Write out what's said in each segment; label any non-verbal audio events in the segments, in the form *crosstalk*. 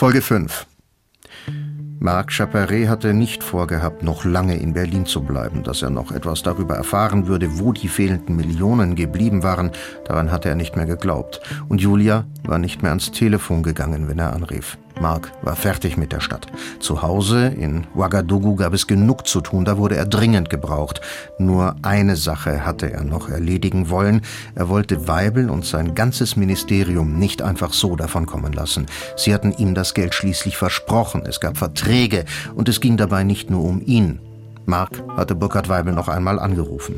Folge 5 Marc Chaparret hatte nicht vorgehabt, noch lange in Berlin zu bleiben. Dass er noch etwas darüber erfahren würde, wo die fehlenden Millionen geblieben waren, daran hatte er nicht mehr geglaubt. Und Julia war nicht mehr ans Telefon gegangen, wenn er anrief. Mark war fertig mit der Stadt. Zu Hause in Ouagadougou gab es genug zu tun, da wurde er dringend gebraucht. Nur eine Sache hatte er noch erledigen wollen. Er wollte Weibel und sein ganzes Ministerium nicht einfach so davonkommen lassen. Sie hatten ihm das Geld schließlich versprochen. Es gab Verträge und es ging dabei nicht nur um ihn. Mark hatte Burkhard Weibel noch einmal angerufen.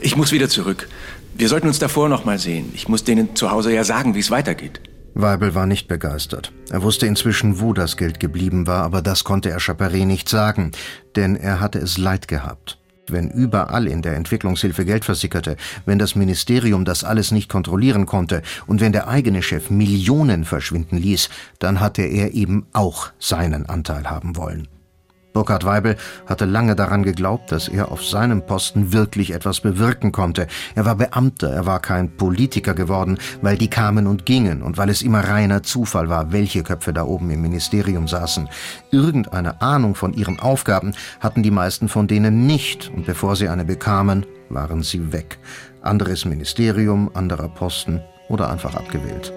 Ich muss wieder zurück. Wir sollten uns davor noch mal sehen. Ich muss denen zu Hause ja sagen, wie es weitergeht. Weibel war nicht begeistert. Er wusste inzwischen, wo das Geld geblieben war, aber das konnte er Chaparret nicht sagen, denn er hatte es leid gehabt. Wenn überall in der Entwicklungshilfe Geld versickerte, wenn das Ministerium das alles nicht kontrollieren konnte und wenn der eigene Chef Millionen verschwinden ließ, dann hatte er eben auch seinen Anteil haben wollen. Burkhard Weibel hatte lange daran geglaubt, dass er auf seinem Posten wirklich etwas bewirken konnte. Er war Beamter, er war kein Politiker geworden, weil die kamen und gingen und weil es immer reiner Zufall war, welche Köpfe da oben im Ministerium saßen. Irgendeine Ahnung von ihren Aufgaben hatten die meisten von denen nicht, und bevor sie eine bekamen, waren sie weg. Anderes Ministerium, anderer Posten oder einfach abgewählt.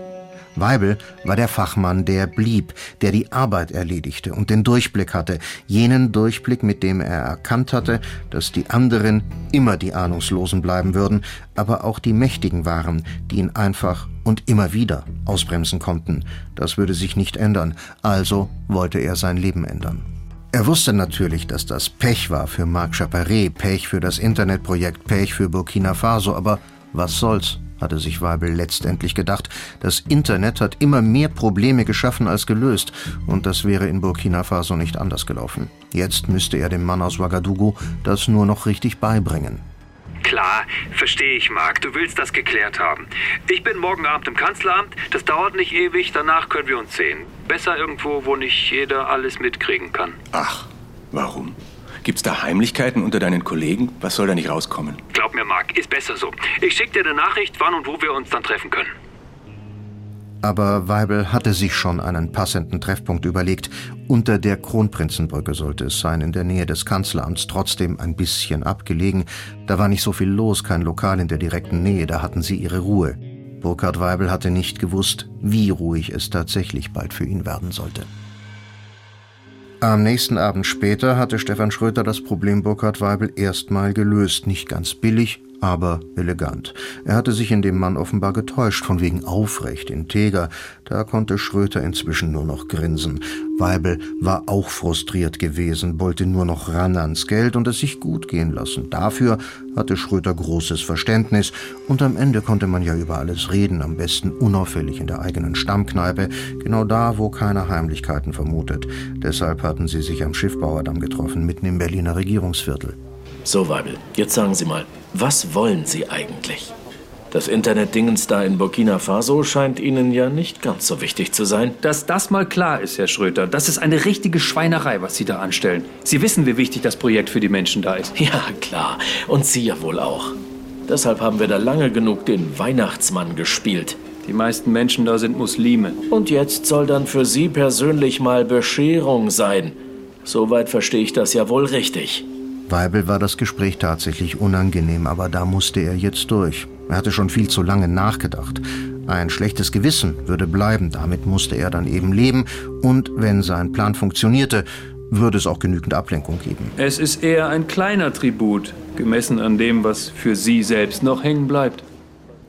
Weibel war der Fachmann, der blieb, der die Arbeit erledigte und den Durchblick hatte, jenen Durchblick, mit dem er erkannt hatte, dass die anderen immer die Ahnungslosen bleiben würden, aber auch die Mächtigen waren, die ihn einfach und immer wieder ausbremsen konnten. Das würde sich nicht ändern, also wollte er sein Leben ändern. Er wusste natürlich, dass das Pech war für Marc Chaparret, Pech für das Internetprojekt, Pech für Burkina Faso, aber was soll's? Hatte sich Weibel letztendlich gedacht. Das Internet hat immer mehr Probleme geschaffen als gelöst, und das wäre in Burkina Faso nicht anders gelaufen. Jetzt müsste er dem Mann aus Ouagadougou das nur noch richtig beibringen. Klar, verstehe ich, Marc. Du willst das geklärt haben. Ich bin morgen Abend im Kanzleramt. Das dauert nicht ewig. Danach können wir uns sehen. Besser irgendwo, wo nicht jeder alles mitkriegen kann. Ach, warum? Gibt's da Heimlichkeiten unter deinen Kollegen? Was soll da nicht rauskommen? Glaub mir, Marc, ist besser so. Ich schick dir eine Nachricht, wann und wo wir uns dann treffen können. Aber Weibel hatte sich schon einen passenden Treffpunkt überlegt. Unter der Kronprinzenbrücke sollte es sein, in der Nähe des Kanzleramts, trotzdem ein bisschen abgelegen. Da war nicht so viel los, kein Lokal in der direkten Nähe, da hatten sie ihre Ruhe. Burkhard Weibel hatte nicht gewusst, wie ruhig es tatsächlich bald für ihn werden sollte. Am nächsten Abend später hatte Stefan Schröter das Problem Burkhard Weibel erstmal gelöst. Nicht ganz billig, aber elegant. Er hatte sich in dem Mann offenbar getäuscht, von wegen aufrecht, integer. Da konnte Schröter inzwischen nur noch grinsen. Weibel war auch frustriert gewesen, wollte nur noch ran ans Geld und es sich gut gehen lassen. Dafür hatte Schröter großes Verständnis und am Ende konnte man ja über alles reden, am besten unauffällig in der eigenen Stammkneipe, genau da, wo keiner Heimlichkeiten vermutet. Deshalb hatten sie sich am Schiffbauerdamm getroffen, mitten im Berliner Regierungsviertel. So, Weibel, jetzt sagen Sie mal, was wollen Sie eigentlich? Das Internetdingens da in Burkina Faso scheint Ihnen ja nicht ganz so wichtig zu sein. Dass das mal klar ist, Herr Schröter, das ist eine richtige Schweinerei, was Sie da anstellen. Sie wissen, wie wichtig das Projekt für die Menschen da ist. *laughs* Ja, klar. Und Sie ja wohl auch. Deshalb haben wir da lange genug den Weihnachtsmann gespielt. Die meisten Menschen da sind Muslime. Und jetzt soll dann für Sie persönlich mal Bescherung sein. Soweit verstehe ich das ja wohl richtig. Weibel war das Gespräch tatsächlich unangenehm, aber da musste er jetzt durch. Er hatte schon viel zu lange nachgedacht. Ein schlechtes Gewissen würde bleiben, damit musste er dann eben leben, und wenn sein Plan funktionierte, würde es auch genügend Ablenkung geben. Es ist eher ein kleiner Tribut, gemessen an dem, was für Sie selbst noch hängen bleibt.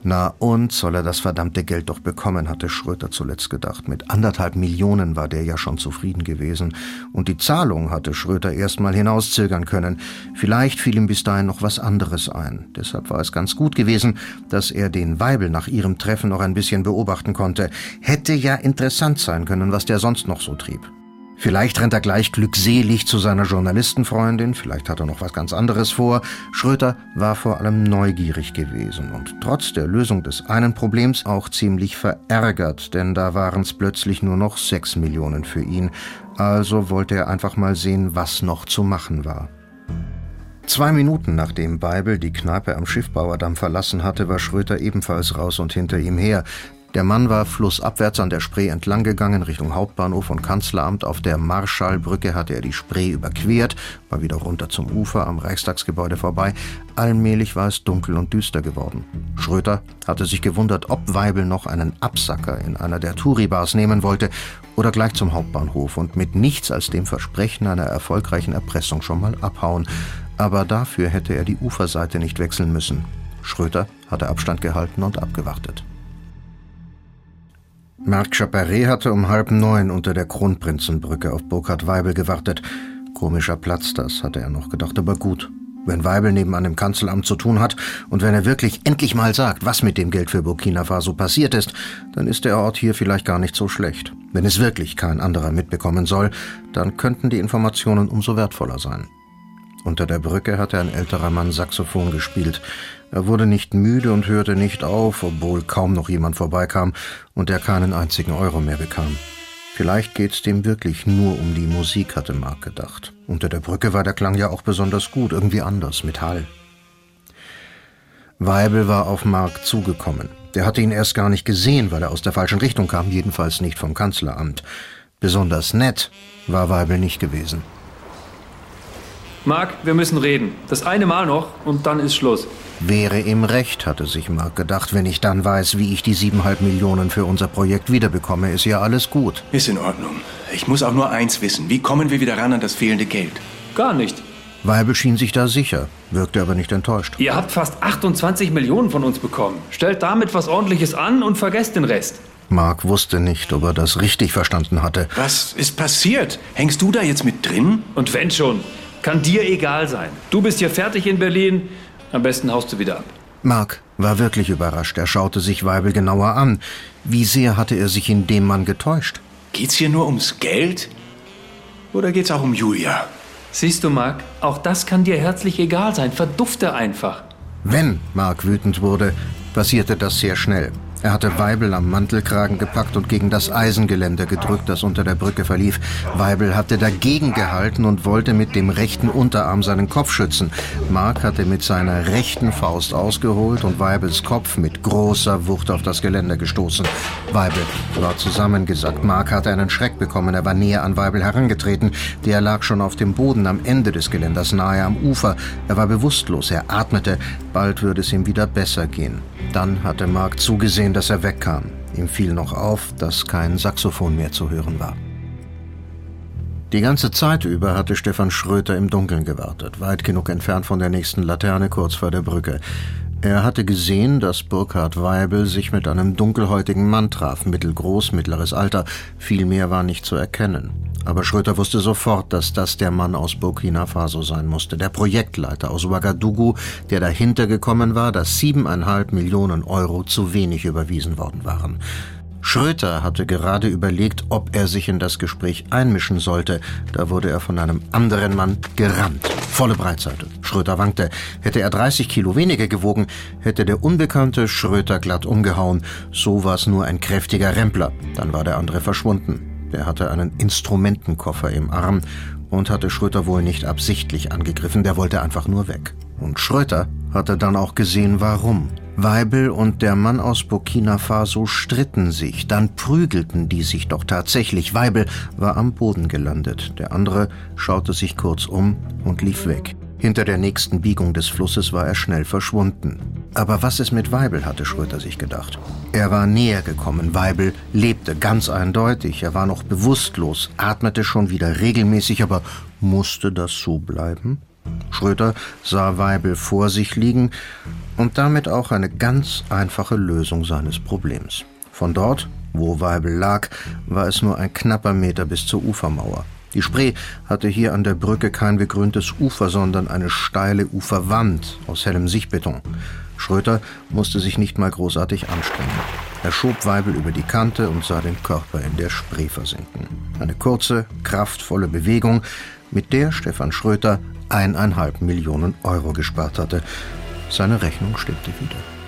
Na und soll er das verdammte Geld doch bekommen, hatte Schröter zuletzt gedacht. Mit anderthalb Millionen war der ja schon zufrieden gewesen. Und die Zahlung hatte Schröter erstmal hinauszögern können. Vielleicht fiel ihm bis dahin noch was anderes ein. Deshalb war es ganz gut gewesen, dass er den Weibel nach ihrem Treffen noch ein bisschen beobachten konnte. Hätte ja interessant sein können, was der sonst noch so trieb. Vielleicht rennt er gleich glückselig zu seiner Journalistenfreundin, vielleicht hat er noch was ganz anderes vor. Schröter war vor allem neugierig gewesen und trotz der Lösung des einen Problems auch ziemlich verärgert, denn da waren es plötzlich nur noch sechs Millionen für ihn. Also wollte er einfach mal sehen, was noch zu machen war. Zwei Minuten nachdem Beibel die Kneipe am Schiffbauerdamm verlassen hatte, war Schröter ebenfalls raus und hinter ihm her. Der Mann war flussabwärts an der Spree entlang gegangen, Richtung Hauptbahnhof und Kanzleramt. Auf der Marschallbrücke hatte er die Spree überquert, war wieder runter zum Ufer am Reichstagsgebäude vorbei. Allmählich war es dunkel und düster geworden. Schröter hatte sich gewundert, ob Weibel noch einen Absacker in einer der Touribars nehmen wollte oder gleich zum Hauptbahnhof und mit nichts als dem Versprechen einer erfolgreichen Erpressung schon mal abhauen. Aber dafür hätte er die Uferseite nicht wechseln müssen. Schröter hatte Abstand gehalten und abgewartet. Marc Chaparret hatte um halb neun unter der Kronprinzenbrücke auf Burkhard Weibel gewartet. Komischer Platz das, hatte er noch gedacht, aber gut. Wenn Weibel nebenan im Kanzleramt zu tun hat und wenn er wirklich endlich mal sagt, was mit dem Geld für Burkina Faso passiert ist, dann ist der Ort hier vielleicht gar nicht so schlecht. Wenn es wirklich kein anderer mitbekommen soll, dann könnten die Informationen umso wertvoller sein. Unter der Brücke hatte ein älterer Mann Saxophon gespielt. Er wurde nicht müde und hörte nicht auf, obwohl kaum noch jemand vorbeikam und er keinen einzigen Euro mehr bekam. Vielleicht geht's dem wirklich nur um die Musik, hatte Mark gedacht. Unter der Brücke war der Klang ja auch besonders gut, irgendwie anders, mit Hall. Weibel war auf Mark zugekommen. Der hatte ihn erst gar nicht gesehen, weil er aus der falschen Richtung kam, jedenfalls nicht vom Kanzleramt. Besonders nett war Weibel nicht gewesen. Marc, wir müssen reden. Das eine Mal noch und dann ist Schluss. Wäre ihm recht, hatte sich Mark gedacht. Wenn ich dann weiß, wie ich die siebeneinhalb Millionen für unser Projekt wiederbekomme, ist ja alles gut. Ist in Ordnung. Ich muss auch nur eins wissen. Wie kommen wir wieder ran an das fehlende Geld? Gar nicht. Weibel schien sich da sicher, wirkte aber nicht enttäuscht. Ihr habt fast 28 Millionen von uns bekommen. Stellt damit was ordentliches an und vergesst den Rest. Mark wusste nicht, ob er das richtig verstanden hatte. Was ist passiert? Hängst du da jetzt mit drin? Und wenn schon, kann dir egal sein. Du bist hier fertig in Berlin. Am besten haust du wieder ab. Mark war wirklich überrascht. Er schaute sich Weibel genauer an. Wie sehr hatte er sich in dem Mann getäuscht? Geht's hier nur ums Geld? Oder geht's auch um Julia? Siehst du, Mark, auch das kann dir herzlich egal sein. Verdufte einfach. Wenn Mark wütend wurde, passierte das sehr schnell. Er hatte Weibel am Mantelkragen gepackt und gegen das Eisengeländer gedrückt, das unter der Brücke verlief. Weibel hatte dagegen gehalten und wollte mit dem rechten Unterarm seinen Kopf schützen. Mark hatte mit seiner rechten Faust ausgeholt und Weibels Kopf mit großer Wucht auf das Geländer gestoßen. Weibel war zusammengesackt. Mark hatte einen Schreck bekommen. Er war näher an Weibel herangetreten. Der lag schon auf dem Boden am Ende des Geländers, nahe am Ufer. Er war bewusstlos. Er atmete. Bald würde es ihm wieder besser gehen. Dann hatte Mark zugesehen, dass er wegkam. Ihm fiel noch auf, dass kein Saxophon mehr zu hören war. Die ganze Zeit über hatte Stefan Schröter im Dunkeln gewartet, weit genug entfernt von der nächsten Laterne kurz vor der Brücke. Er hatte gesehen, dass Burkhard Weibel sich mit einem dunkelhäutigen Mann traf, mittelgroß, mittleres Alter. Viel mehr war nicht zu erkennen. Aber Schröter wusste sofort, dass das der Mann aus Burkina Faso sein musste, der Projektleiter aus Ouagadougou, der dahinter gekommen war, dass siebeneinhalb Millionen Euro zu wenig überwiesen worden waren. Schröter hatte gerade überlegt, ob er sich in das Gespräch einmischen sollte. Da wurde er von einem anderen Mann gerammt. Volle Breitseite. Schröter wankte. Hätte er 30 Kilo weniger gewogen, hätte der Unbekannte Schröter glatt umgehauen. So war es nur ein kräftiger Rempler. Dann war der andere verschwunden. Er hatte einen Instrumentenkoffer im Arm und hatte Schröter wohl nicht absichtlich angegriffen, der wollte einfach nur weg. Und Schröter hatte dann auch gesehen, warum. Weibel und der Mann aus Burkina Faso stritten sich, dann prügelten die sich doch tatsächlich. Weibel war am Boden gelandet, der andere schaute sich kurz um und lief weg. Hinter der nächsten Biegung des Flusses war er schnell verschwunden. Aber was ist mit Weibel, hatte Schröter sich gedacht. Er war näher gekommen. Weibel lebte ganz eindeutig. Er war noch bewusstlos, atmete schon wieder regelmäßig, aber musste das so bleiben? Schröter sah Weibel vor sich liegen und damit auch eine ganz einfache Lösung seines Problems. Von dort, wo Weibel lag, war es nur ein knapper Meter bis zur Ufermauer. Die Spree hatte hier an der Brücke kein begrüntes Ufer, sondern eine steile Uferwand aus hellem Sichtbeton. Schröter musste sich nicht mal großartig anstrengen. Er schob Weibel über die Kante und sah den Körper in der Spree versinken. Eine kurze, kraftvolle Bewegung, mit der Stefan Schröter eineinhalb Millionen Euro gespart hatte. Seine Rechnung stimmte wieder.